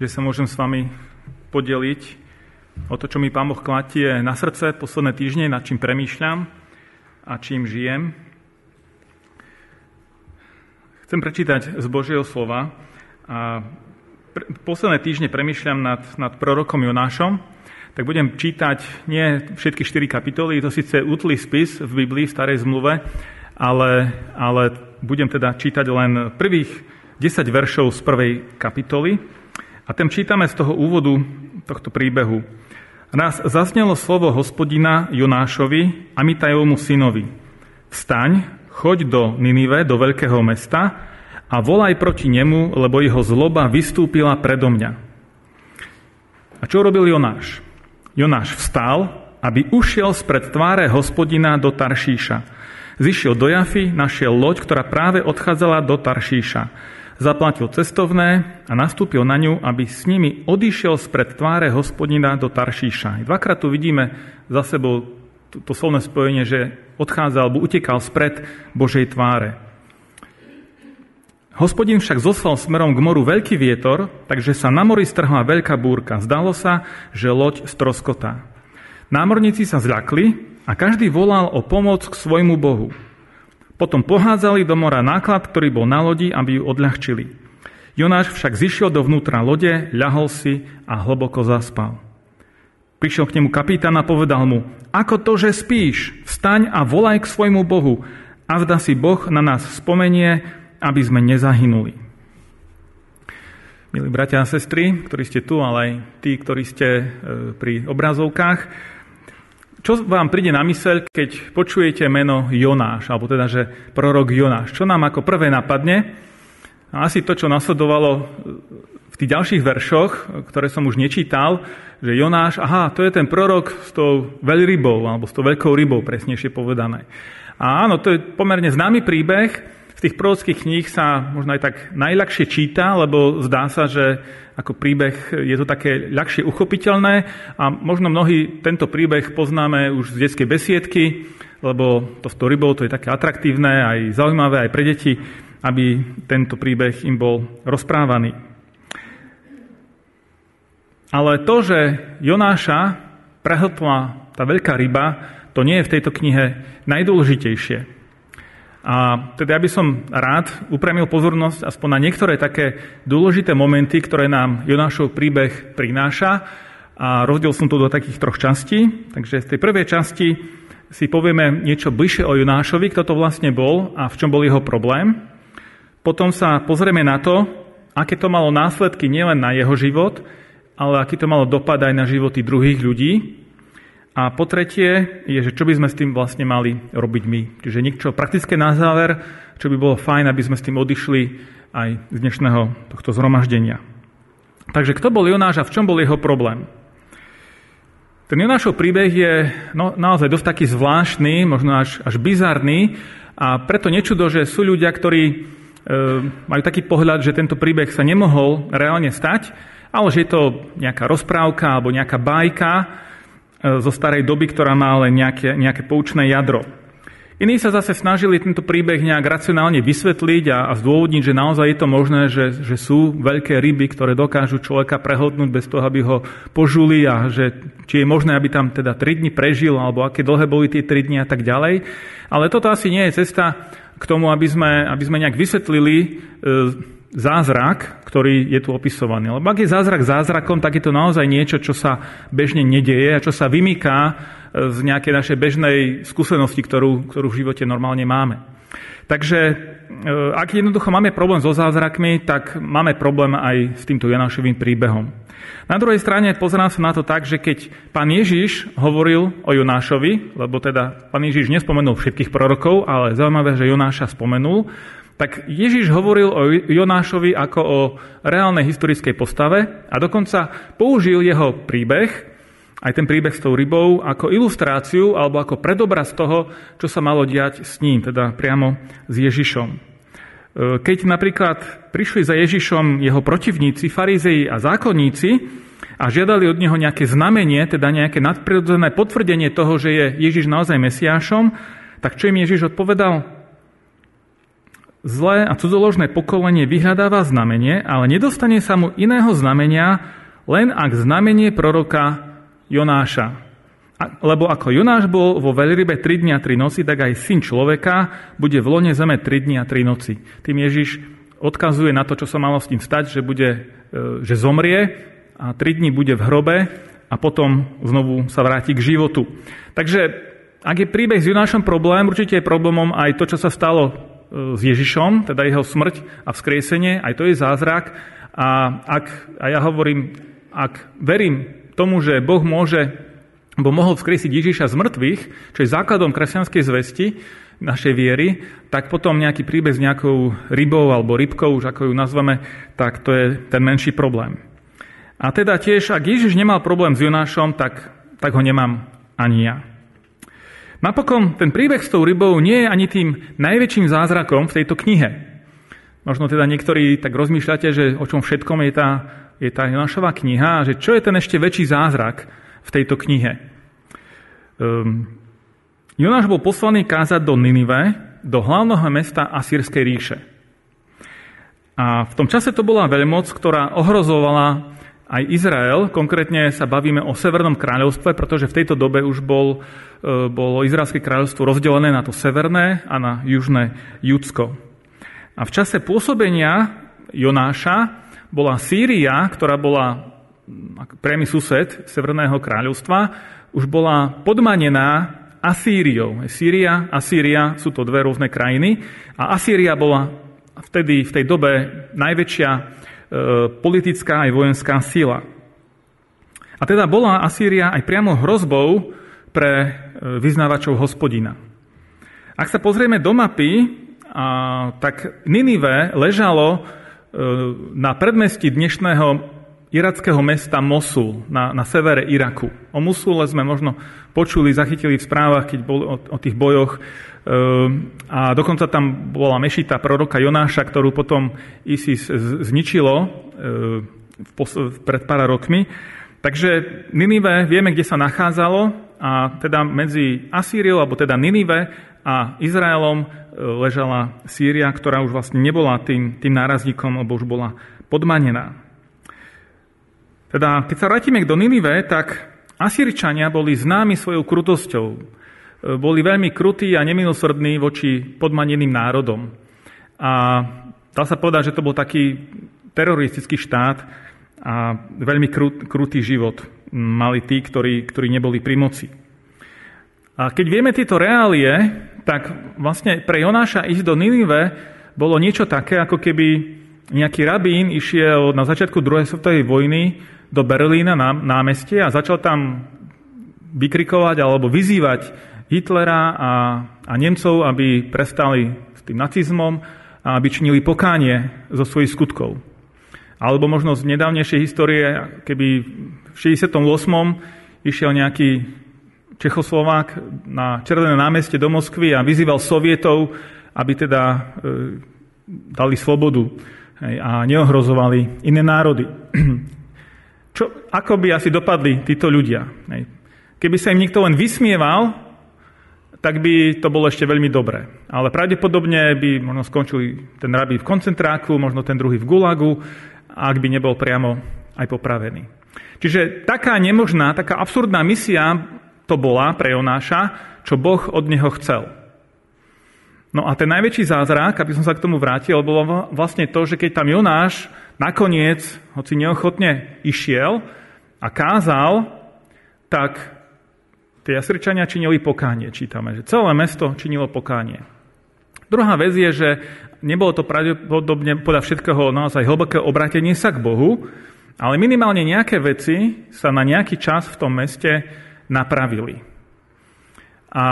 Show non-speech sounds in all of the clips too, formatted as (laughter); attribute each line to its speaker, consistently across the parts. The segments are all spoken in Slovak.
Speaker 1: že sa môžem s vami podeliť o to, čo mi Pán Boh klatie na srdce posledné týždne, nad čím premýšľam a čím žijem. Chcem prečítať z Božieho slova a posledné týždne premýšľam nad, nad prorokom Jonášom, tak budem čítať nie všetky štyri kapitoly, je to síce útlý spis v Biblii, v starej zmluve, ale, ale budem teda čítať len prvých 10 veršov z prvej kapitoly. A ten čítame z toho úvodu tohto príbehu. Raz zaznelo slovo hospodina Jonášovi a Mitajovmu synovi. Vstaň, choď do Ninive, do veľkého mesta a volaj proti nemu, lebo jeho zloba vystúpila predo mňa. A čo robil Jonáš? Jonáš vstal, aby ušiel spred tváre hospodina do Taršíša. Zišiel do Jafy, našiel loď, ktorá práve odchádzala do Taršíša zaplatil cestovné a nastúpil na ňu, aby s nimi odišiel spred tváre hospodina do Taršíša. Dvakrát tu vidíme za sebou to, to slovné spojenie, že odchádzal alebo utekal spred Božej tváre. Hospodin však zoslal smerom k moru veľký vietor, takže sa na mori strhla veľká búrka. Zdalo sa, že loď stroskotá. Námorníci sa zľakli a každý volal o pomoc k svojmu Bohu. Potom pohádzali do mora náklad, ktorý bol na lodi, aby ju odľahčili. Jonáš však zišiel dovnútra lode, ľahol si a hlboko zaspal. Prišiel k nemu kapitán a povedal mu, ako to, že spíš, vstaň a volaj k svojmu Bohu, a zda si Boh na nás spomenie, aby sme nezahynuli. Milí bratia a sestry, ktorí ste tu, ale aj tí, ktorí ste e, pri obrazovkách, čo vám príde na myseľ, keď počujete meno Jonáš, alebo teda, že prorok Jonáš? Čo nám ako prvé napadne? Asi to, čo nasledovalo v tých ďalších veršoch, ktoré som už nečítal, že Jonáš, aha, to je ten prorok s tou veľrybou, alebo s tou veľkou rybou, presnejšie povedané. A áno, to je pomerne známy príbeh, z tých prorockých kníh sa možno aj tak najľahšie číta, lebo zdá sa, že ako príbeh je to také ľahšie uchopiteľné a možno mnohí tento príbeh poznáme už z detskej besiedky, lebo to s tou rybou to je také atraktívne, aj zaujímavé aj pre deti, aby tento príbeh im bol rozprávaný. Ale to, že Jonáša prehltla tá veľká ryba, to nie je v tejto knihe najdôležitejšie. A teda ja by som rád upremil pozornosť aspoň na niektoré také dôležité momenty, ktoré nám Jonášov príbeh prináša. A rozdiel som to do takých troch častí. Takže v tej prvej časti si povieme niečo bližšie o Jonášovi, kto to vlastne bol a v čom bol jeho problém. Potom sa pozrieme na to, aké to malo následky nielen na jeho život, ale aký to malo dopad aj na životy druhých ľudí. A po tretie je, že čo by sme s tým vlastne mali robiť my. Čiže niečo praktické na záver, čo by bolo fajn, aby sme s tým odišli aj z dnešného tohto zhromaždenia. Takže kto bol Jonáš a v čom bol jeho problém? Ten Jonášov príbeh je no, naozaj dosť taký zvláštny, možno až, až bizarný a preto nečudo, že sú ľudia, ktorí e, majú taký pohľad, že tento príbeh sa nemohol reálne stať, ale že je to nejaká rozprávka alebo nejaká bajka, zo starej doby, ktorá má len nejaké, nejaké poučné jadro. Iní sa zase snažili tento príbeh nejak racionálne vysvetliť a, a zdôvodniť, že naozaj je to možné, že, že sú veľké ryby, ktoré dokážu človeka prehodnúť bez toho, aby ho požuli a že či je možné, aby tam teda 3 dni prežil, alebo aké dlhé boli tie 3 dni a tak ďalej. Ale toto asi nie je cesta k tomu, aby sme, aby sme nejak vysvetlili e, zázrak, ktorý je tu opisovaný. Lebo ak je zázrak zázrakom, tak je to naozaj niečo, čo sa bežne nedieje a čo sa vymýká e, z nejakej našej bežnej skúsenosti, ktorú, ktorú v živote normálne máme. Takže e, ak jednoducho máme problém so zázrakmi, tak máme problém aj s týmto Janášovým príbehom. Na druhej strane pozerám sa na to tak, že keď pán Ježiš hovoril o Jonášovi, lebo teda pán Ježiš nespomenul všetkých prorokov, ale zaujímavé, že Jonáša spomenul, tak Ježiš hovoril o Jonášovi ako o reálnej historickej postave a dokonca použil jeho príbeh, aj ten príbeh s tou rybou, ako ilustráciu alebo ako predobraz toho, čo sa malo diať s ním, teda priamo s Ježišom. E, keď napríklad prišli za Ježišom jeho protivníci, farizei a zákonníci a žiadali od neho nejaké znamenie, teda nejaké nadprirodzené potvrdenie toho, že je Ježiš naozaj Mesiášom, tak čo im Ježiš odpovedal? Zlé a cudzoložné pokolenie vyhľadáva znamenie, ale nedostane sa mu iného znamenia, len ak znamenie proroka Jonáša. Lebo ako Jonáš bol vo veľrybe 3 dni a 3 noci, tak aj syn človeka bude v lone zeme 3 dni a 3 noci. Tým Ježiš odkazuje na to, čo sa malo s tým stať, že, bude, e, že zomrie a 3 dní bude v hrobe a potom znovu sa vráti k životu. Takže ak je príbeh s Jonášom problém, určite je problémom aj to, čo sa stalo s Ježišom, teda jeho smrť a vzkriesenie, aj to je zázrak. A, ak, a ja hovorím, ak verím tomu, že Boh môže, bo mohol vzkriesiť Ježiša z mŕtvych, čo je základom kresťanskej zvesti, našej viery, tak potom nejaký príbeh s nejakou rybou alebo rybkou, už ako ju nazveme, tak to je ten menší problém. A teda tiež, ak Ježiš nemal problém s Jonášom, tak, tak ho nemám ani ja. Napokon ten príbeh s tou rybou nie je ani tým najväčším zázrakom v tejto knihe. Možno teda niektorí tak rozmýšľate, že o čom všetkom je tá, je tá Jonášová kniha že čo je ten ešte väčší zázrak v tejto knihe. Um, Jonáš bol poslaný kázať do Ninive, do hlavného mesta Asýrskej ríše. A v tom čase to bola veľmoc, ktorá ohrozovala aj Izrael, konkrétne sa bavíme o Severnom kráľovstve, pretože v tejto dobe už bol, e, bolo Izraelské kráľovstvo rozdelené na to severné a na južné Judsko. A v čase pôsobenia Jonáša bola Sýria, ktorá bola priamy sused Severného kráľovstva, už bola podmanená Asýriou. Sýria a Sýria sú to dve rôzne krajiny a Asýria bola vtedy v tej dobe najväčšia politická aj vojenská sila. A teda bola Asýria aj priamo hrozbou pre e, vyznávačov hospodina. Ak sa pozrieme do mapy, tak Ninive ležalo e, na predmestí dnešného irackého mesta Mosul na, na severe Iraku. O Musule sme možno počuli, zachytili v správach, keď boli o, o tých bojoch Ehm, a dokonca tam bola mešita proroka Jonáša, ktorú potom ISIS zničilo ehm, pred pár rokmi. Takže Ninive vieme, kde sa nachádzalo a teda medzi Asýriou, alebo teda Ninive a Izraelom e, ležala Sýria, ktorá už vlastne nebola tým, tým nárazníkom, alebo už bola podmanená. Teda, keď sa vrátime do Ninive, tak Asýričania boli známi svojou krutosťou boli veľmi krutí a nemilosrdní voči podmaneným národom. A dá sa povedať, že to bol taký teroristický štát a veľmi krut, krutý život mali tí, ktorí, ktorí neboli pri moci. A keď vieme tieto reálie, tak vlastne pre Jonáša ísť do Ninive bolo niečo také, ako keby nejaký rabín išiel na začiatku druhej svetovej vojny do Berlína na námestie a začal tam vykrikovať alebo vyzývať Hitlera a, a Nemcov, aby prestali s tým nacizmom a aby činili pokánie zo svojich skutkov. Alebo možno z nedávnejšej histórie, keby v 68. išiel nejaký Čechoslovák na Červené námestie do Moskvy a vyzýval Sovietov, aby teda e, dali slobodu hej, a neohrozovali iné národy. (clears throat) Čo, ako by asi dopadli títo ľudia? Hej. Keby sa im niekto len vysmieval, tak by to bolo ešte veľmi dobré. Ale pravdepodobne by možno skončili ten rabí v koncentráku, možno ten druhý v gulagu, ak by nebol priamo aj popravený. Čiže taká nemožná, taká absurdná misia to bola pre Jonáša, čo Boh od neho chcel. No a ten najväčší zázrak, aby som sa k tomu vrátil, bolo vlastne to, že keď tam Jonáš nakoniec, hoci neochotne išiel a kázal, tak Tie Asričania činili pokánie, čítame, že celé mesto činilo pokánie. Druhá vec je, že nebolo to pravdepodobne podľa všetkého naozaj hlboké obratenie sa k Bohu, ale minimálne nejaké veci sa na nejaký čas v tom meste napravili. A,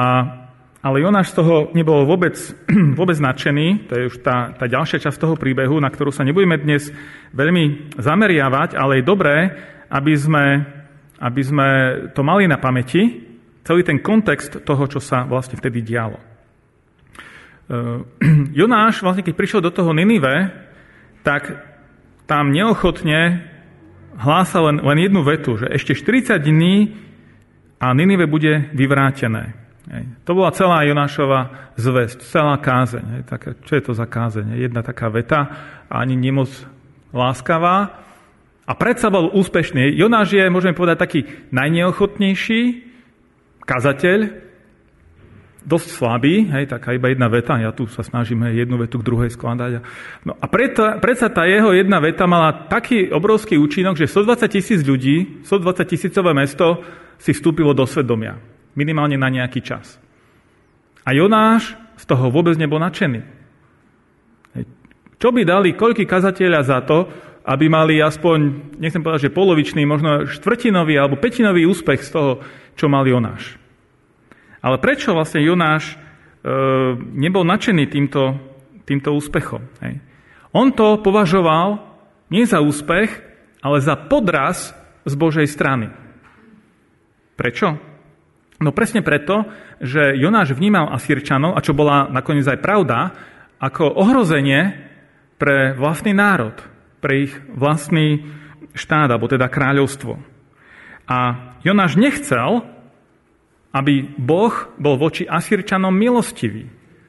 Speaker 1: ale Jonáš z toho nebol vôbec, (clears throat) vôbec nadšený, to je už tá, tá ďalšia časť toho príbehu, na ktorú sa nebudeme dnes veľmi zameriavať, ale je dobré, aby sme, aby sme to mali na pamäti, celý ten kontext toho, čo sa vlastne vtedy dialo. Eh, (clears throat) Jonáš, vlastne keď prišiel do toho Ninive, tak tam neochotne hlásal len, len jednu vetu, že ešte 40 dní a Ninive bude vyvrátené. Hej. To bola celá Jonášova zväzť, celá kázeň. Hej. Tak, čo je to za kázeň? Jedna taká veta, ani nemoc láskavá. A predsa bol úspešný. Jonáš je, môžeme povedať, taký najneochotnejší kazateľ, dosť slabý, hej, taká iba jedna veta, ja tu sa snažím hej, jednu vetu k druhej skladať. No a preto, predsa tá jeho jedna veta mala taký obrovský účinok, že 120 tisíc ľudí, 120 tisícové mesto si vstúpilo do svedomia minimálne na nejaký čas. A Jonáš z toho vôbec nebol nadšený. Čo by dali koľky kazateľa za to, aby mali aspoň, nechcem povedať, že polovičný, možno štvrtinový alebo petinový úspech z toho, čo mal Jonáš. Ale prečo vlastne Jonáš e, nebol nadšený týmto, týmto úspechom? Hej? On to považoval nie za úspech, ale za podraz z Božej strany. Prečo? No presne preto, že Jonáš vnímal Asírčanov, a čo bola nakoniec aj pravda, ako ohrozenie pre vlastný národ, pre ich vlastný štát, alebo teda kráľovstvo. A Jonáš nechcel, aby Boh bol voči Asírčanom milostivý.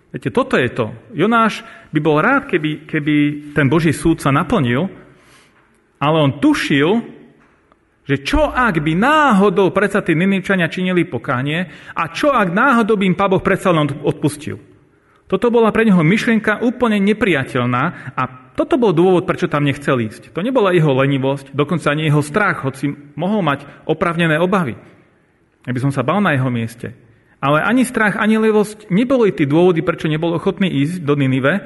Speaker 1: Viete, toto je to. Jonáš by bol rád, keby, keby ten Boží súd sa naplnil, ale on tušil, že čo ak by náhodou predsa tí Niničania činili pokánie a čo ak náhodou by im Pán predsa len odpustil. Toto bola pre neho myšlienka úplne nepriateľná a toto bol dôvod, prečo tam nechcel ísť. To nebola jeho lenivosť, dokonca ani jeho strach, hoci mohol mať opravnené obavy. Aby som sa bal na jeho mieste. Ale ani strach, ani levosť neboli tí dôvody, prečo nebol ochotný ísť do Ninive,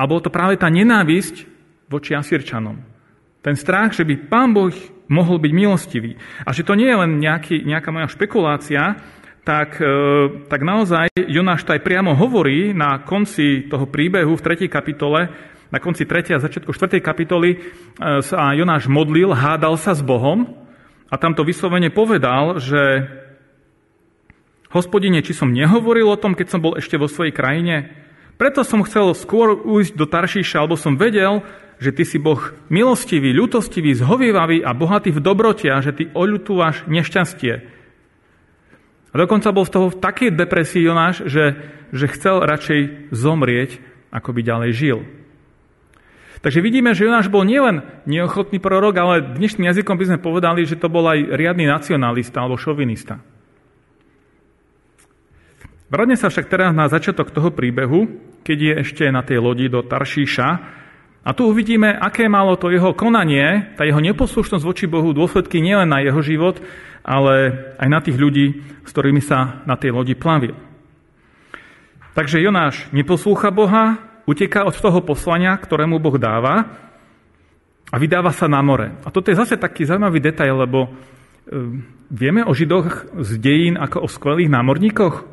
Speaker 1: a bolo to práve tá nenávisť voči Asirčanom. Ten strach, že by Pán Boh mohol byť milostivý. A že to nie je len nejaký, nejaká moja špekulácia, tak, e, tak naozaj Jonáš aj priamo hovorí na konci toho príbehu v 3. kapitole, na konci 3. a začiatku 4. kapitoly e, sa Jonáš modlil, hádal sa s Bohom a tamto vyslovene povedal, že Hospodine, či som nehovoril o tom, keď som bol ešte vo svojej krajine? Preto som chcel skôr ujsť do Taršíša, alebo som vedel, že ty si Boh milostivý, ľutostivý, zhovievavý a bohatý v dobrote a že ty oľutúvaš nešťastie. A dokonca bol z toho v takej depresii Jonáš, že, že chcel radšej zomrieť, ako by ďalej žil. Takže vidíme, že Jonáš bol nielen neochotný prorok, ale dnešným jazykom by sme povedali, že to bol aj riadny nacionalista alebo šovinista. Vráťme sa však teraz na začiatok toho príbehu, keď je ešte na tej lodi do Taršíša, a tu uvidíme, aké malo to jeho konanie, tá jeho neposlušnosť voči Bohu, dôsledky nielen na jeho život, ale aj na tých ľudí, s ktorými sa na tej lodi plavil. Takže Jonáš neposlúcha Boha, uteká od toho poslania, ktorému Boh dáva a vydáva sa na more. A toto je zase taký zaujímavý detail, lebo e, vieme o Židoch z dejín ako o skvelých námorníkoch?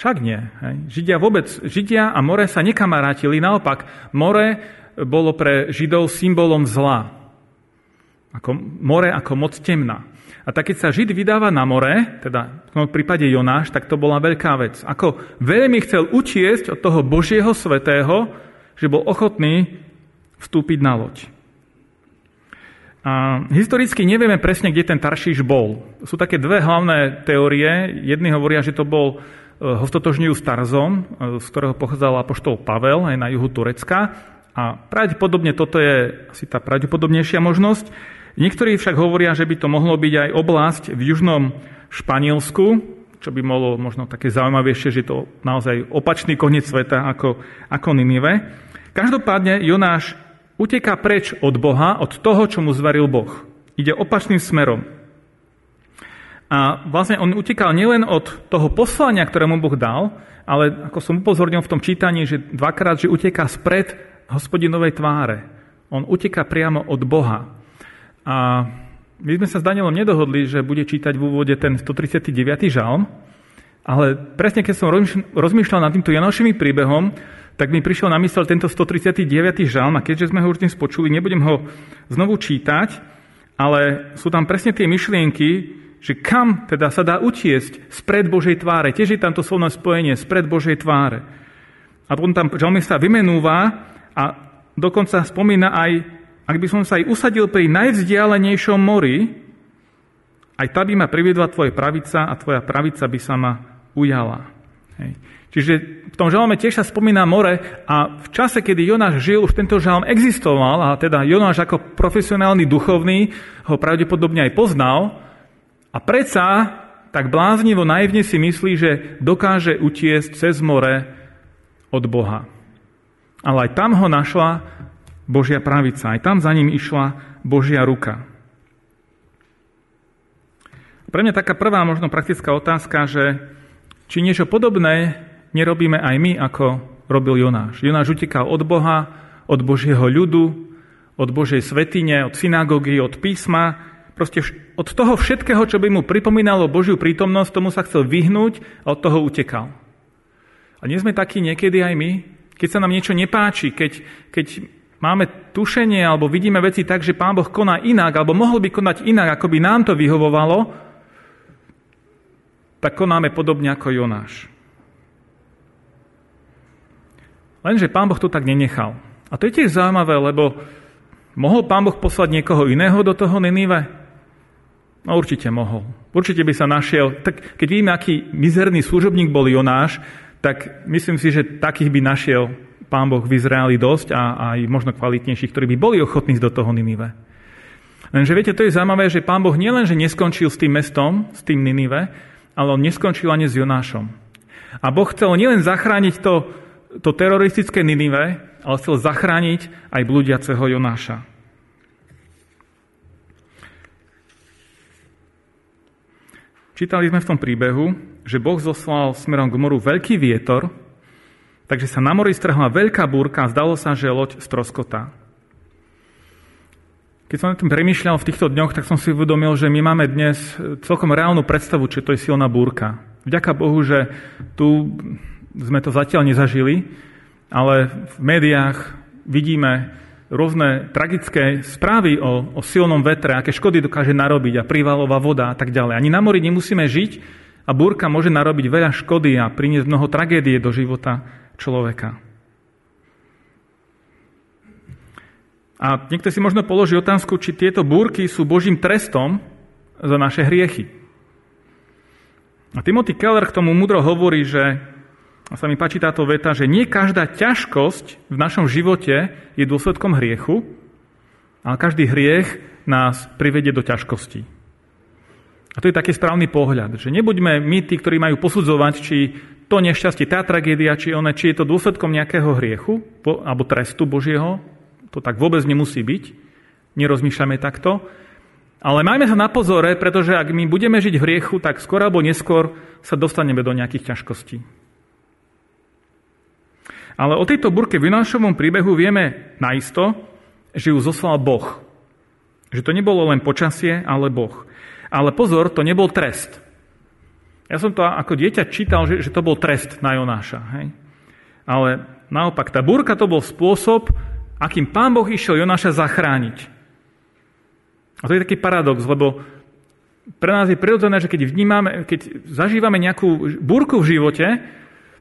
Speaker 1: Však nie. Hej. Židia vôbec, Židia a more sa nekamarátili, naopak, more bolo pre Židov symbolom zla. Ako, more ako moc temná. A tak keď sa Žid vydáva na more, teda v prípade Jonáš, tak to bola veľká vec. Ako veľmi chcel utiesť od toho Božieho svetého, že bol ochotný vstúpiť na loď. A historicky nevieme presne, kde ten Taršíš bol. Sú také dve hlavné teórie. Jedni hovoria, že to bol ho stotožňujú s Tarzom, e, z ktorého pochádzal apoštol Pavel aj na juhu Turecka. A pravdepodobne toto je asi tá pravdepodobnejšia možnosť. Niektorí však hovoria, že by to mohlo byť aj oblasť v južnom Španielsku, čo by bolo možno také zaujímavejšie, že to naozaj opačný koniec sveta ako, ako Ninive. Každopádne Jonáš uteká preč od Boha, od toho, čo mu zveril Boh. Ide opačným smerom. A vlastne on utekal nielen od toho poslania, ktoré mu Boh dal, ale ako som upozornil v tom čítaní, že dvakrát, že uteká spred hospodinovej tváre. On uteká priamo od Boha. A my sme sa s Danielom nedohodli, že bude čítať v úvode ten 139. žalm, ale presne keď som rozmýšľal nad týmto Janošovým príbehom, tak mi prišiel na mysel tento 139. žalm a keďže sme ho už dnes počuli, nebudem ho znovu čítať, ale sú tam presne tie myšlienky, že kam teda sa dá utiesť spred Božej tváre. Tiež je tam to slovné spojenie spred Božej tváre. A potom tam žalmista vymenúva a dokonca spomína aj, ak by som sa aj usadil pri najvzdialenejšom mori, aj tá by ma priviedla tvoje pravica a tvoja pravica by sa ma ujala. Hej. Čiže v tom žalme tiež sa spomína more a v čase, kedy Jonáš žil, už tento žalm existoval a teda Jonáš ako profesionálny duchovný ho pravdepodobne aj poznal a predsa tak bláznivo naivne si myslí, že dokáže utiesť cez more od Boha. Ale aj tam ho našla Božia pravica, aj tam za ním išla Božia ruka. Pre mňa taká prvá možno praktická otázka, že či niečo podobné nerobíme aj my, ako robil Jonáš. Jonáš utekal od Boha, od Božieho ľudu, od Božej svetine, od synagógy, od písma, proste od toho všetkého, čo by mu pripomínalo Božiu prítomnosť, tomu sa chcel vyhnúť a od toho utekal. A nie sme takí niekedy aj my, keď sa nám niečo nepáči, keď, keď máme tušenie alebo vidíme veci tak, že Pán Boh koná inak, alebo mohol by konať inak, ako by nám to vyhovovalo, tak konáme podobne ako Jonáš. Lenže pán Boh to tak nenechal. A to je tiež zaujímavé, lebo mohol pán Boh poslať niekoho iného do toho Ninive? No určite mohol. Určite by sa našiel. Tak keď vidíme, aký mizerný služobník bol Jonáš, tak myslím si, že takých by našiel pán Boh v Izraeli dosť a aj možno kvalitnejších, ktorí by boli ochotní do toho Ninive. Lenže viete, to je zaujímavé, že pán Boh nielenže neskončil s tým mestom, s tým Ninive, ale on neskončil ani s Jonášom. A Boh chcel nielen zachrániť to to teroristické Ninive, ale chcel zachrániť aj blúdiaceho Jonáša. Čítali sme v tom príbehu, že Boh zoslal smerom k moru veľký vietor, takže sa na mori strhla veľká búrka a zdalo sa, že loď stroskotá. Keď som na tým premýšľal v týchto dňoch, tak som si uvedomil, že my máme dnes celkom reálnu predstavu, čo to je silná búrka. Vďaka Bohu, že tu sme to zatiaľ nezažili, ale v médiách vidíme rôzne tragické správy o, o silnom vetre, aké škody dokáže narobiť a prívalová voda a tak ďalej. Ani na mori nemusíme žiť a búrka môže narobiť veľa škody a priniesť mnoho tragédie do života človeka. A niekto si možno položí otázku, či tieto búrky sú Božím trestom za naše hriechy. A Timothy Keller k tomu múdro hovorí, že a sa mi páči táto veta, že nie každá ťažkosť v našom živote je dôsledkom hriechu, ale každý hriech nás privedie do ťažkostí. A to je taký správny pohľad, že nebuďme my tí, ktorí majú posudzovať, či to nešťastie, tá tragédia, či, one, či je to dôsledkom nejakého hriechu alebo trestu Božieho. To tak vôbec nemusí byť. Nerozmýšľame takto. Ale majme sa na pozore, pretože ak my budeme žiť v hriechu, tak skôr alebo neskôr sa dostaneme do nejakých ťažkostí. Ale o tejto burke v Jonášovom príbehu vieme naisto, že ju zoslal Boh. Že to nebolo len počasie, ale Boh. Ale pozor, to nebol trest. Ja som to ako dieťa čítal, že, že to bol trest na Jonáša. Hej? Ale naopak, tá búrka to bol spôsob, akým pán Boh išiel Jonáša zachrániť. A to je taký paradox, lebo pre nás je prirodzené, že keď vnímame, keď zažívame nejakú búrku v živote,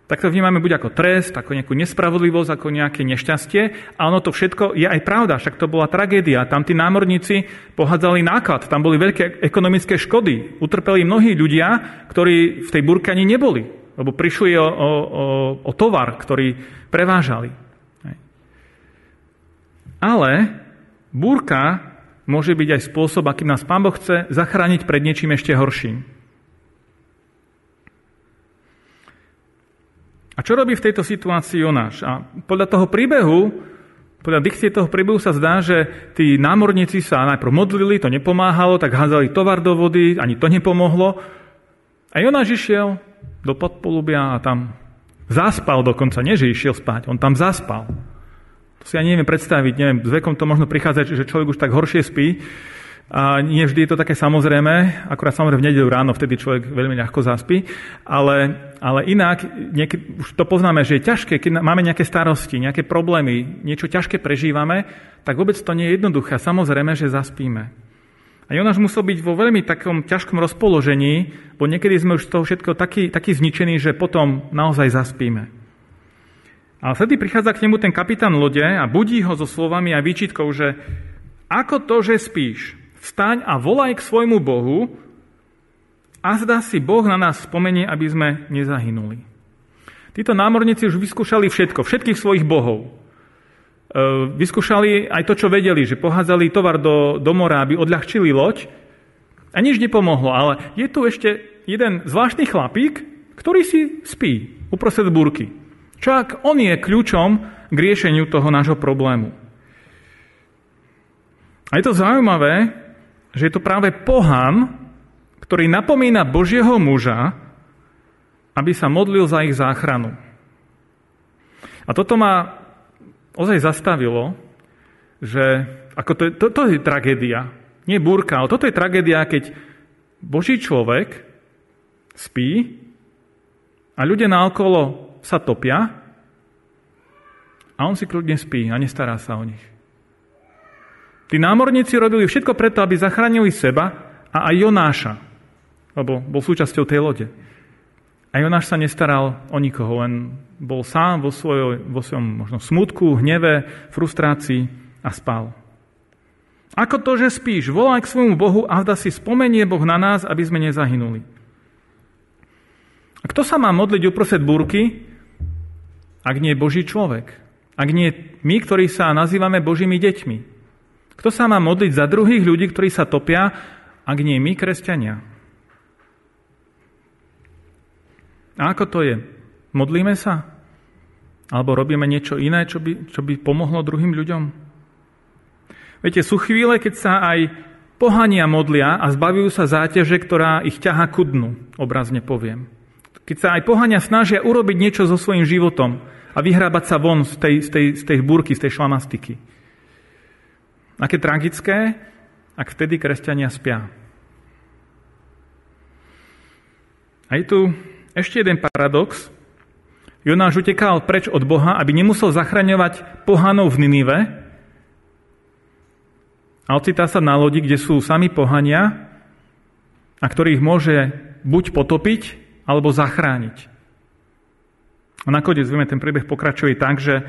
Speaker 1: tak to vnímame buď ako trest, ako nejakú nespravodlivosť, ako nejaké nešťastie. A ono to všetko je aj pravda, však to bola tragédia. Tam tí námorníci pohádzali náklad, tam boli veľké ekonomické škody. Utrpeli mnohí ľudia, ktorí v tej burke ani neboli, lebo prišli o, o, o, o tovar, ktorý prevážali. Ale búrka môže byť aj spôsob, akým nás Pán Boh chce zachrániť pred niečím ešte horším. A čo robí v tejto situácii Jonáš? A podľa toho príbehu, podľa dikcie toho príbehu sa zdá, že tí námorníci sa najprv modlili, to nepomáhalo, tak házali tovar do vody, ani to nepomohlo. A Jonáš išiel do podpolubia a tam zaspal dokonca, nie že išiel spať, on tam zaspal. To si ani neviem predstaviť, neviem, s vekom to možno prichádza, že človek už tak horšie spí, a nie vždy je to také samozrejme, akurát samozrejme v nedelu ráno, vtedy človek veľmi ľahko zaspí, ale, ale inak, niekedy, už to poznáme, že je ťažké, keď máme nejaké starosti, nejaké problémy, niečo ťažké prežívame, tak vôbec to nie je jednoduché. Samozrejme, že zaspíme. A Jonáš musel byť vo veľmi takom ťažkom rozpoložení, bo niekedy sme už z toho všetko taký, taký zničení, že potom naozaj zaspíme. A vtedy prichádza k nemu ten kapitán lode a budí ho so slovami a výčitkou, že ako to, že spíš? Vstaň a volaj k svojmu Bohu, a zdá si Boh na nás spomenie, aby sme nezahynuli. Títo námorníci už vyskúšali všetko, všetkých svojich bohov. E, vyskúšali aj to, čo vedeli, že pohádzali tovar do, do mora, aby odľahčili loď a nič nepomohlo. Ale je tu ešte jeden zvláštny chlapík, ktorý si spí uprostred búrky. Čo ak on je kľúčom k riešeniu toho nášho problému? A je to zaujímavé, že je to práve pohan, ktorý napomína Božieho muža, aby sa modlil za ich záchranu. A toto ma ozaj zastavilo, že ako to, to, to je tragédia. Nie búrka, ale toto je tragédia, keď Boží človek spí a ľudia naokolo sa topia a on si kľudne spí a nestará sa o nich. Tí námorníci robili všetko preto, aby zachránili seba a aj Jonáša, lebo bol súčasťou tej lode. A Jonáš sa nestaral o nikoho, len bol sám vo, svojom, vo svojom možno smutku, hneve, frustrácii a spal. Ako to, že spíš? Volaj k svojmu Bohu a vda si spomenie Boh na nás, aby sme nezahynuli. A kto sa má modliť uprostred búrky, ak nie Boží človek? Ak nie my, ktorí sa nazývame Božími deťmi? Kto sa má modliť za druhých ľudí, ktorí sa topia, ak nie my, kresťania? A ako to je? Modlíme sa? Alebo robíme niečo iné, čo by, čo by pomohlo druhým ľuďom? Viete, sú chvíle, keď sa aj pohania modlia a zbavujú sa záťaže, ktorá ich ťaha ku dnu, obrazne poviem. Keď sa aj pohania snažia urobiť niečo so svojím životom a vyhrábať sa von z tej, z tej, z tej búrky, z tej šlamastiky. Aké tragické, ak vtedy kresťania spia. A je tu ešte jeden paradox. Jonáš utekal preč od Boha, aby nemusel zachraňovať pohanov v Ninive a ocitá sa na lodi, kde sú sami pohania a ktorých môže buď potopiť, alebo zachrániť. A nakoniec, vieme, ten príbeh pokračuje tak, že,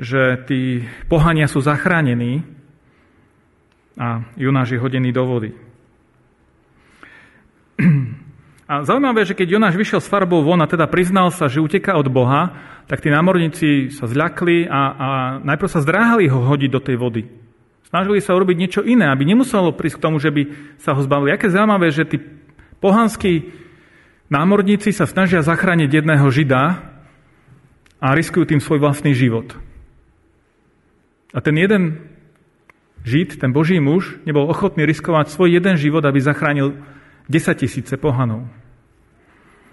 Speaker 1: že tí pohania sú zachránení a Jonáš je hodený do vody. (clears throat) A zaujímavé, že keď Jonáš vyšiel s farbou von a teda priznal sa, že uteká od Boha, tak tí námorníci sa zľakli a, a najprv sa zdráhali ho hodiť do tej vody. Snažili sa urobiť niečo iné, aby nemuselo prísť k tomu, že by sa ho zbavili. Aké zaujímavé, že tí pohanskí námorníci sa snažia zachrániť jedného žida a riskujú tým svoj vlastný život. A ten jeden žid, ten boží muž, nebol ochotný riskovať svoj jeden život, aby zachránil 10 tisíce pohanov.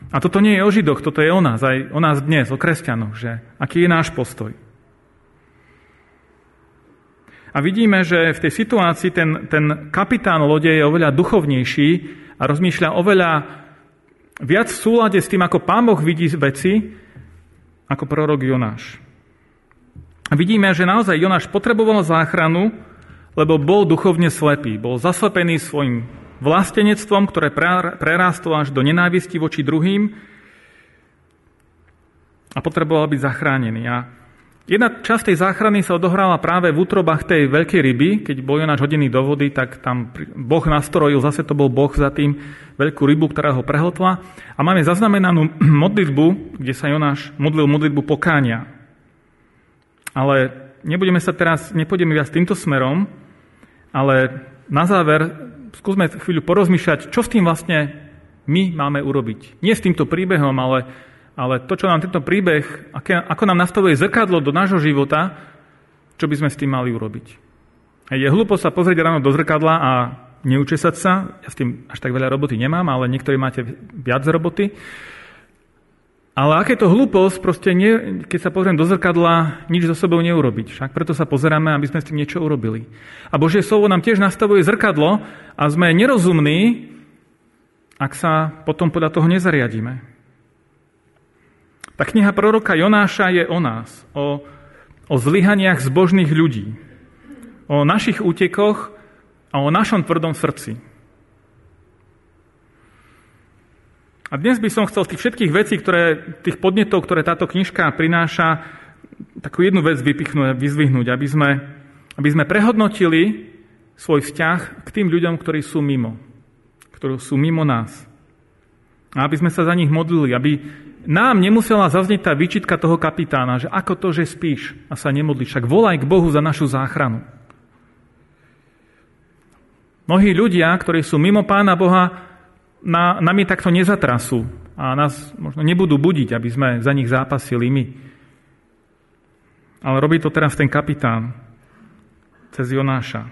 Speaker 1: A toto nie je o Židoch, toto je o nás, aj o nás dnes, o kresťanoch, že aký je náš postoj. A vidíme, že v tej situácii ten, ten kapitán lode je oveľa duchovnejší a rozmýšľa oveľa viac v súlade s tým, ako pán Boh vidí veci, ako prorok Jonáš. A vidíme, že naozaj Jonáš potreboval záchranu, lebo bol duchovne slepý, bol zaslepený svojim vlastenectvom, ktoré prerástlo až do nenávisti voči druhým a potreboval byť zachránený. A jedna časť tej záchrany sa odohrala práve v útrobách tej veľkej ryby, keď bol Jonáš hodený do vody, tak tam Boh nastrojil, zase to bol Boh za tým, veľkú rybu, ktorá ho prehltla. A máme zaznamenanú (clears throat) modlitbu, kde sa Jonáš modlil modlitbu pokánia. Ale nebudeme sa teraz, nepôjdeme viac týmto smerom, ale na záver skúsme chvíľu porozmýšľať, čo s tým vlastne my máme urobiť. Nie s týmto príbehom, ale, ale to, čo nám tento príbeh, aké, ako nám nastavuje zrkadlo do nášho života, čo by sme s tým mali urobiť. Je hlúpo sa pozrieť ráno do zrkadla a neučesať sa. Ja s tým až tak veľa roboty nemám, ale niektorí máte viac roboty. Ale aké to hlúposť, proste nie, keď sa pozriem do zrkadla, nič so sebou neurobiť. Však preto sa pozeráme, aby sme s tým niečo urobili. A Božie slovo nám tiež nastavuje zrkadlo a sme nerozumní, ak sa potom podľa toho nezariadíme. Tá kniha proroka Jonáša je o nás, o, o zlyhaniach zbožných ľudí, o našich útekoch a o našom tvrdom srdci. A dnes by som chcel z tých všetkých vecí, ktoré, tých podnetov, ktoré táto knižka prináša, takú jednu vec vypichnúť vyzvihnúť, aby sme, aby sme prehodnotili svoj vzťah k tým ľuďom, ktorí sú mimo, ktorí sú mimo nás. A aby sme sa za nich modlili, aby nám nemusela zaznieť tá výčitka toho kapitána, že ako to, že spíš a sa nemodlíš, však volaj k Bohu za našu záchranu. Mnohí ľudia, ktorí sú mimo Pána Boha, na, nami takto nezatrasú a nás možno nebudú budiť, aby sme za nich zápasili my. Ale robí to teraz ten kapitán cez Jonáša.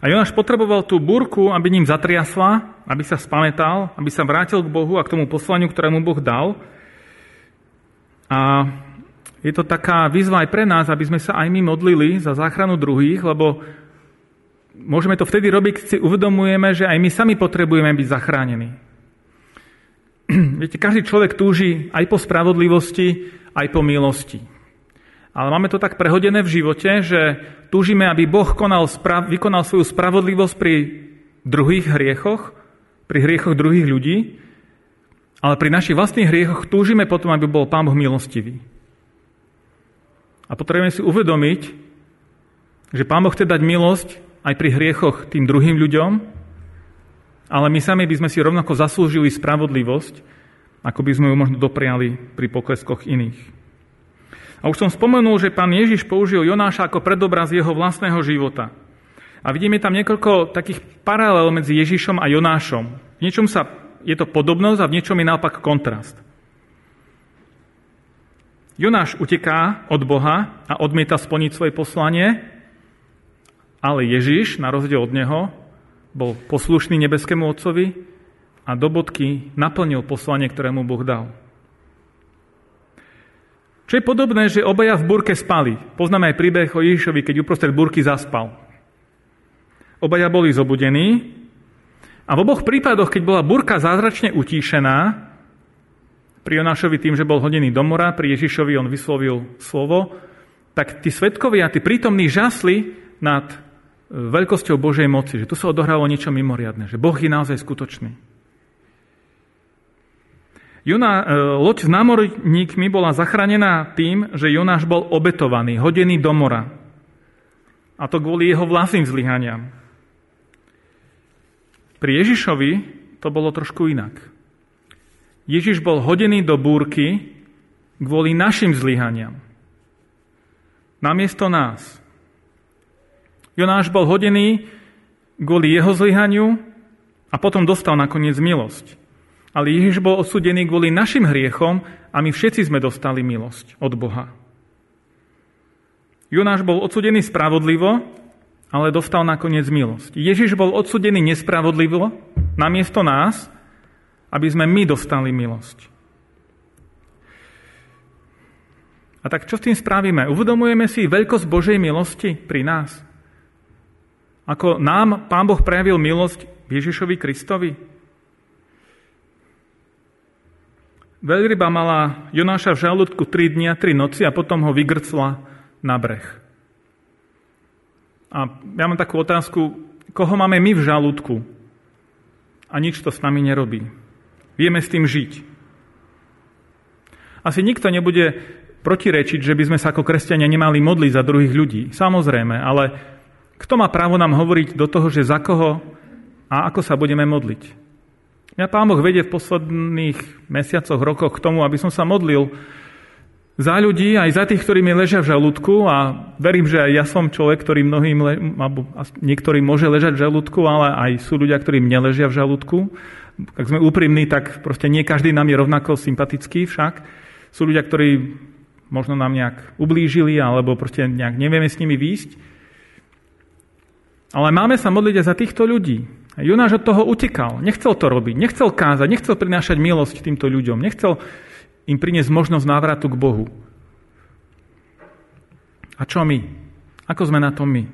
Speaker 1: A Jonáš potreboval tú búrku, aby ním zatriasla, aby sa spametal, aby sa vrátil k Bohu a k tomu poslaniu, ktorému Boh dal. A je to taká výzva aj pre nás, aby sme sa aj my modlili za záchranu druhých, lebo môžeme to vtedy robiť, keď si uvedomujeme, že aj my sami potrebujeme byť zachránení. (clears throat) Viete, každý človek túži aj po spravodlivosti, aj po milosti. Ale máme to tak prehodené v živote, že túžime, aby Boh konal, vykonal svoju spravodlivosť pri druhých hriechoch, pri hriechoch druhých ľudí, ale pri našich vlastných hriechoch túžime potom, aby bol Pán Boh milostivý. A potrebujeme si uvedomiť, že Pán Boh chce dať milosť aj pri hriechoch tým druhým ľuďom, ale my sami by sme si rovnako zaslúžili spravodlivosť, ako by sme ju možno dopriali pri pokleskoch iných. A už som spomenul, že pán Ježiš použil Jonáša ako predobraz jeho vlastného života. A vidíme tam niekoľko takých paralel medzi Ježišom a Jonášom. V niečom sa je to podobnosť a v niečom je naopak kontrast. Jonáš uteká od Boha a odmieta splniť svoje poslanie, ale Ježiš, na rozdiel od neho, bol poslušný nebeskému Otcovi a do bodky naplnil poslanie, ktoré mu Boh dal. Čo je podobné, že obaja v burke spali. Poznáme aj príbeh o Ježišovi, keď uprostred burky zaspal. Obaja boli zobudení a v oboch prípadoch, keď bola burka zázračne utíšená, pri Jonášovi tým, že bol hodený do mora, pri Ježišovi on vyslovil slovo, tak tí svetkovia, tí prítomní žasli nad veľkosťou Božej moci, že tu sa odohralo niečo mimoriadne, že Boh je naozaj skutočný. Jona, e, loď s námorníkmi bola zachránená tým, že Jonáš bol obetovaný, hodený do mora. A to kvôli jeho vlastným zlyhaniam. Pri Ježišovi to bolo trošku inak. Ježiš bol hodený do búrky kvôli našim zlyhaniam. Namiesto nás. Jonáš bol hodený kvôli jeho zlyhaniu a potom dostal nakoniec milosť. Ale Ježiš bol odsudený kvôli našim hriechom a my všetci sme dostali milosť od Boha. Jonáš bol odsudený spravodlivo, ale dostal nakoniec milosť. Ježiš bol odsudený nespravodlivo namiesto nás, aby sme my dostali milosť. A tak čo s tým spravíme? Uvedomujeme si veľkosť Božej milosti pri nás? Ako nám Pán Boh prejavil milosť Ježišovi Kristovi? Veľryba mala Jonáša v žalúdku 3 dni a 3 noci a potom ho vygrcla na breh. A ja mám takú otázku, koho máme my v žalúdku a nič to s nami nerobí. Vieme s tým žiť. Asi nikto nebude protirečiť, že by sme sa ako kresťania nemali modliť za druhých ľudí. Samozrejme, ale kto má právo nám hovoriť do toho, že za koho a ako sa budeme modliť? Mňa Pán Boh vedie v posledných mesiacoch, rokoch k tomu, aby som sa modlil za ľudí, aj za tých, ktorí mi ležia v žalúdku a verím, že aj ja som človek, ktorý mnohým, alebo niektorým môže ležať v žalúdku, ale aj sú ľudia, ktorí mne ležia v žalúdku. Ak sme úprimní, tak proste nie každý nám je rovnako sympatický však. Sú ľudia, ktorí možno nám nejak ublížili, alebo proste nejak nevieme s nimi výjsť. Ale máme sa modliť aj za týchto ľudí. Jonáš od toho utekal. Nechcel to robiť, nechcel kázať, nechcel prinášať milosť týmto ľuďom, nechcel im priniesť možnosť návratu k Bohu. A čo my? Ako sme na tom my?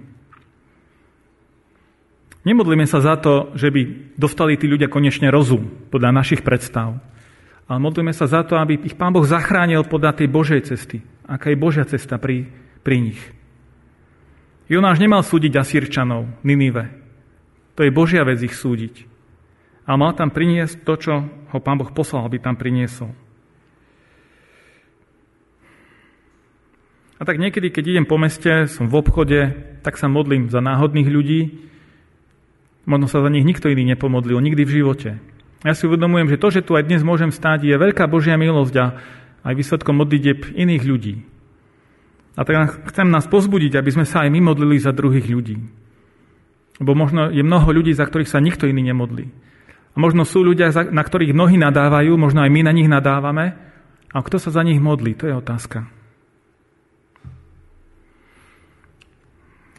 Speaker 1: Nemodlíme sa za to, že by dostali tí ľudia konečne rozum podľa našich predstav. Ale modlíme sa za to, aby ich Pán Boh zachránil podľa tej Božej cesty. Aká je Božia cesta pri, pri nich. Jonáš nemal súdiť Asírčanov, Ninive. To je Božia vec ich súdiť. A mal tam priniesť to, čo ho Pán Boh poslal, aby tam priniesol. A tak niekedy, keď idem po meste, som v obchode, tak sa modlím za náhodných ľudí, Možno sa za nich nikto iný nepomodlil, nikdy v živote. Ja si uvedomujem, že to, že tu aj dnes môžem stáť, je veľká Božia milosť a aj výsledkom modlitieb iných ľudí. A tak chcem nás pozbudiť, aby sme sa aj my modlili za druhých ľudí. Lebo možno je mnoho ľudí, za ktorých sa nikto iný nemodlí. A možno sú ľudia, na ktorých mnohí nadávajú, možno aj my na nich nadávame. A kto sa za nich modlí, to je otázka.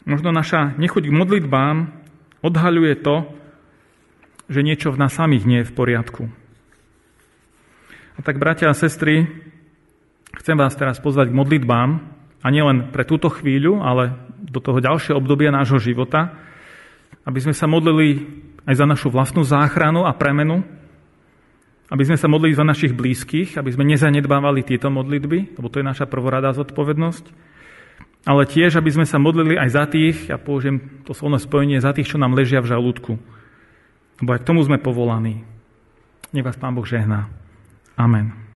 Speaker 1: Možno naša nechuť k modlitbám odhaľuje to, že niečo v nás samých nie je v poriadku. A tak, bratia a sestry, chcem vás teraz pozvať k modlitbám, a nielen pre túto chvíľu, ale do toho ďalšieho obdobia nášho života, aby sme sa modlili aj za našu vlastnú záchranu a premenu, aby sme sa modlili za našich blízkych, aby sme nezanedbávali tieto modlitby, lebo to je naša prvoradá zodpovednosť, ale tiež, aby sme sa modlili aj za tých, ja použijem to slovné spojenie, za tých, čo nám ležia v žalúdku. Lebo aj k tomu sme povolaní. Nech vás Pán Boh žehná. Amen.